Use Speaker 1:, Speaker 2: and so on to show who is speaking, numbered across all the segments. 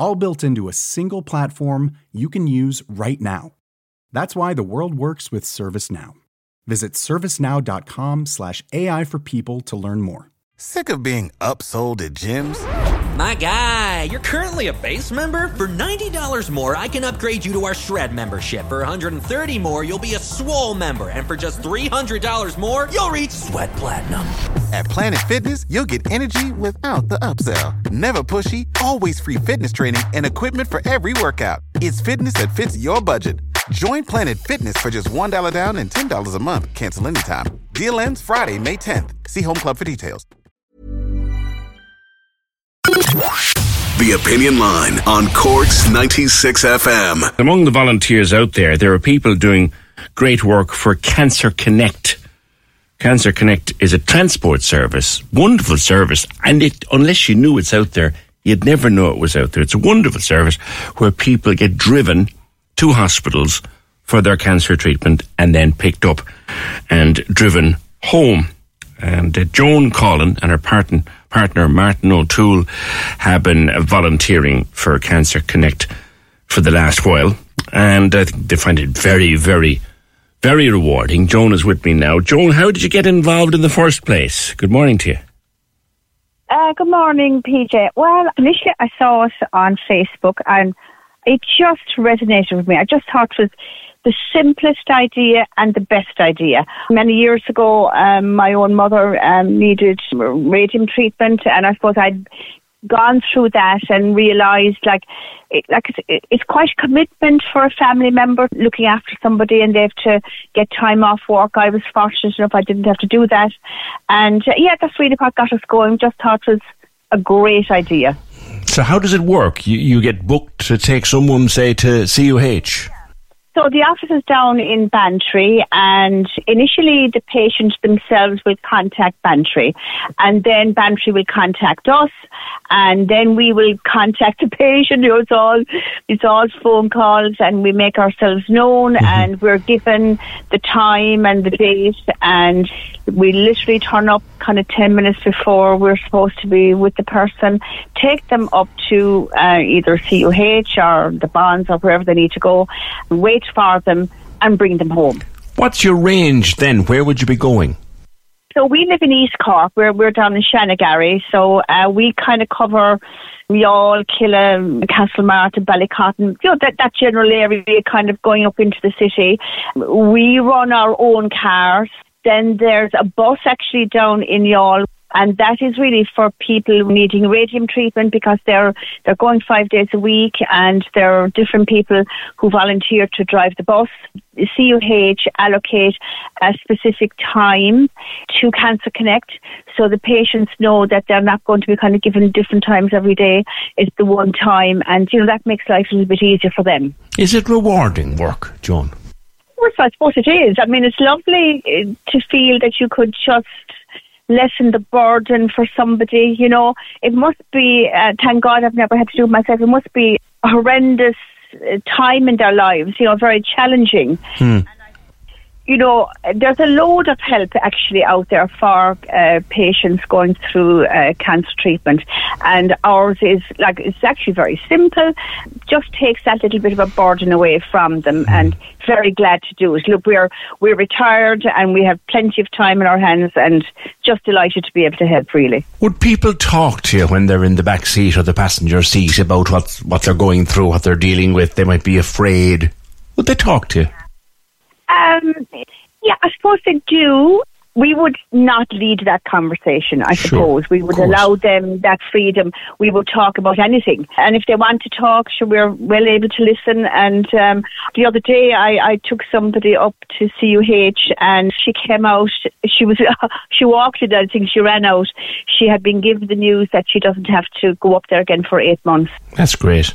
Speaker 1: All built into a single platform you can use right now. That's why the world works with ServiceNow. Visit servicenow.com/slash AI for people to learn more.
Speaker 2: Sick of being upsold at gyms?
Speaker 3: My guy, you're currently a base member. For $90 more, I can upgrade you to our Shred membership. For 130 more, you'll be a Swole member. And for just $300 more, you'll reach Sweat Platinum.
Speaker 2: At Planet Fitness, you'll get energy without the upsell. Never pushy, always free fitness training and equipment for every workout. It's fitness that fits your budget. Join Planet Fitness for just $1 down and $10 a month. Cancel anytime. Deal ends Friday, May 10th. See Home Club for details.
Speaker 4: The Opinion Line on Corks 96 FM.
Speaker 5: Among the volunteers out there, there are people doing great work for Cancer Connect. Cancer Connect is a transport service, wonderful service, and it, unless you knew it's out there, you'd never know it was out there. It's a wonderful service where people get driven to hospitals for their cancer treatment and then picked up and driven home. And uh, Joan Collin and her partner, partner Martin O'Toole have been volunteering for Cancer Connect for the last while. And I think they find it very, very, very rewarding. Joan is with me now. Joan, how did you get involved in the first place? Good morning to you.
Speaker 6: Uh, good morning, PJ. Well, initially I saw it on Facebook and it just resonated with me. I just thought it was the simplest idea and the best idea. Many years ago, um, my own mother um, needed radium treatment, and I suppose I'd gone through that and realised like it, like it's, it's quite a commitment for a family member looking after somebody and they have to get time off work. I was fortunate enough I didn't have to do that, and uh, yeah, that's really what got us going. Just thought it was a great idea.
Speaker 5: So, how does it work? You, you get booked to take someone, say, to CUH?
Speaker 6: So the office is down in Bantry, and initially the patients themselves will contact Bantry, and then Bantry will contact us, and then we will contact the patient. You know, it's all it's all phone calls, and we make ourselves known, mm-hmm. and we're given the time and the date, and we literally turn up kind of ten minutes before we're supposed to be with the person, take them up to uh, either CUH or the Bons or wherever they need to go, wait for them and bring them home.
Speaker 5: What's your range then? Where would you be going?
Speaker 6: So we live in East Cork. We're, we're down in Shanagarry. So uh, we kind of cover Youghal, Killeagh, Castlemartyr, Ballycotton, you know, that, that general area kind of going up into the city. We run our own cars. Then there's a bus actually down in Youghal and that is really for people needing radium treatment because they're they're going five days a week, and there are different people who volunteer to drive the bus. CUH allocate a specific time to Cancer Connect, so the patients know that they're not going to be kind of given different times every day. It's the one time, and you know that makes life a little bit easier for them.
Speaker 5: Is it rewarding work, Joan?
Speaker 6: Well, I suppose it is. I mean, it's lovely uh, to feel that you could just lessen the burden for somebody. You know, it must be. Uh, thank God, I've never had to do it myself. It must be a horrendous uh, time in their lives. You know, very challenging. Hmm you know, there's a load of help actually out there for uh, patients going through uh, cancer treatment, and ours is like it's actually very simple. Just takes that little bit of a burden away from them, mm-hmm. and very glad to do it. Look, we're we're retired and we have plenty of time in our hands, and just delighted to be able to help. Really,
Speaker 5: would people talk to you when they're in the back seat or the passenger seat about what what they're going through, what they're dealing with? They might be afraid. Would they talk to you?
Speaker 6: Um, yeah, I suppose they do. We would not lead that conversation, I sure, suppose. We would allow them that freedom. We would talk about anything. And if they want to talk, sure, we're well able to listen. And um, the other day, I, I took somebody up to CUH and she came out. She was, she walked in, I think she ran out. She had been given the news that she doesn't have to go up there again for eight months.
Speaker 5: That's great.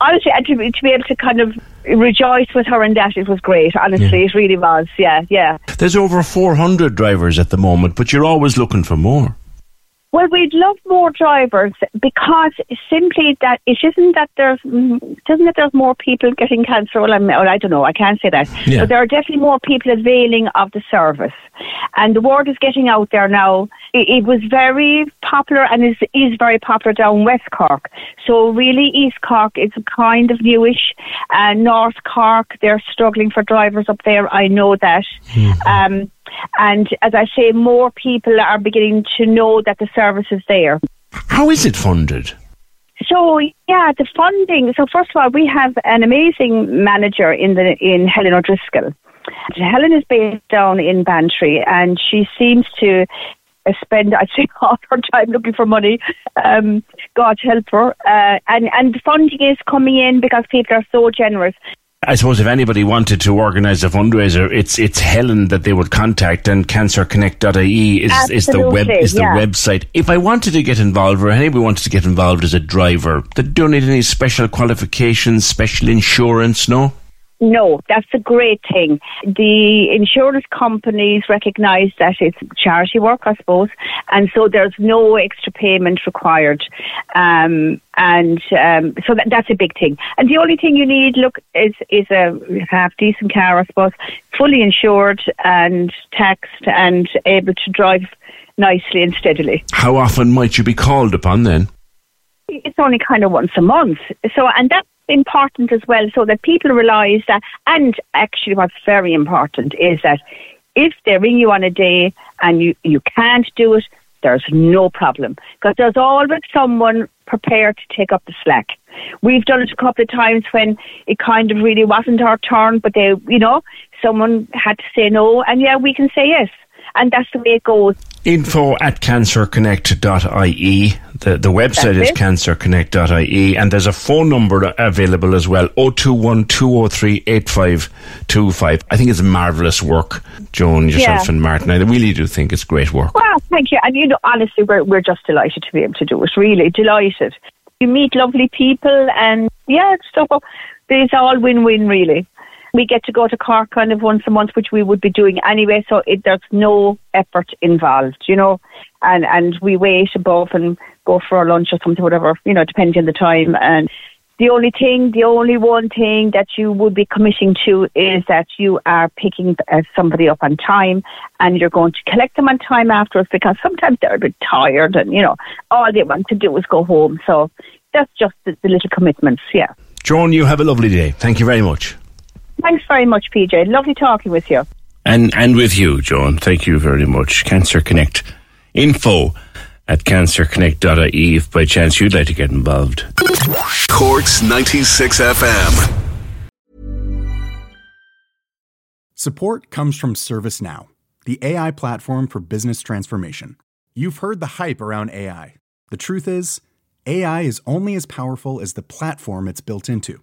Speaker 6: Honestly, and to, to be able to kind of rejoice with her in that, it was great. Honestly, it really was. Yeah, yeah.
Speaker 5: There's over 400 drivers at the moment, but you're always looking for more.
Speaker 6: Well, we'd love more drivers because simply that it isn't that there's it isn't that there's more people getting cancer. Well, I'm, well, I don't know. I can't say that.
Speaker 5: Yeah.
Speaker 6: But there are definitely more people availing of the service, and the word is getting out there now. It, it was very popular and is is very popular down West Cork. So really, East Cork is kind of newish. Uh, North Cork, they're struggling for drivers up there. I know that. Um, and as I say, more people are beginning to know that the service is there.
Speaker 5: How is it funded?
Speaker 6: So yeah, the funding. So first of all, we have an amazing manager in the in Helen O'Driscoll. Helen is based down in Bantry, and she seems to uh, spend, I'd say, all her time looking for money. Um, God help her. Uh, and and the funding is coming in because people are so generous.
Speaker 5: I suppose if anybody wanted to organise a fundraiser, it's it's Helen that they would contact, and cancerconnect.ie is, is the web
Speaker 6: Absolutely,
Speaker 5: is the
Speaker 6: yeah.
Speaker 5: website. If I wanted to get involved, or anybody wanted to get involved as a driver, they don't need any special qualifications, special insurance, no.
Speaker 6: No, that's a great thing. The insurance companies recognise that it's charity work, I suppose, and so there's no extra payment required. Um, and um, so that, that's a big thing. And the only thing you need, look, is is a half decent car, I suppose, fully insured and taxed and able to drive nicely and steadily.
Speaker 5: How often might you be called upon then?
Speaker 6: it's only kind of once a month. So, and that's important as well, so that people realise that. And actually, what's very important is that if they ring you on a day and you you can't do it, there's no problem because there's always someone prepared to take up the slack. We've done it a couple of times when it kind of really wasn't our turn, but they, you know, someone had to say no, and yeah, we can say yes, and that's the way it goes.
Speaker 5: Info at cancerconnect.ie. The, the website
Speaker 6: That's
Speaker 5: is
Speaker 6: it.
Speaker 5: cancerconnect.ie and there's a phone number available as well 021 203 8525. I think it's marvellous work, Joan, yourself
Speaker 6: Yeah.
Speaker 5: and Martin. I really do think it's great work.
Speaker 6: Well, thank you. And you know, honestly, we're we're just delighted to be able to do it. Really delighted. You meet lovely people, and yeah, so it's all win-win. Really, we get to go to Cork kind of once a month, which we would be doing anyway. So it, there's no effort involved, you know, and and we wait above and go for a lunch or something, whatever, you know, depending on the time and. The only thing, the only one thing that you would be committing to is that you are picking uh, somebody up on time and you're going to collect them on time afterwards because sometimes they're a bit tired and, you know, all they want to do is go home. So that's just the, the little commitments, yeah.
Speaker 5: Joan, you have a lovely day. Thank you very much.
Speaker 6: Thanks very much, PJ. Lovely talking with you.
Speaker 5: And and with you, Joan. Thank you very much. Cancer Connect. Info at cancerconnect.ie if by chance you'd like to get involved.
Speaker 4: Corks 96 FM.
Speaker 1: Support comes from ServiceNow, the AI platform for business transformation. You've heard the hype around AI. The truth is, AI is only as powerful as the platform it's built into.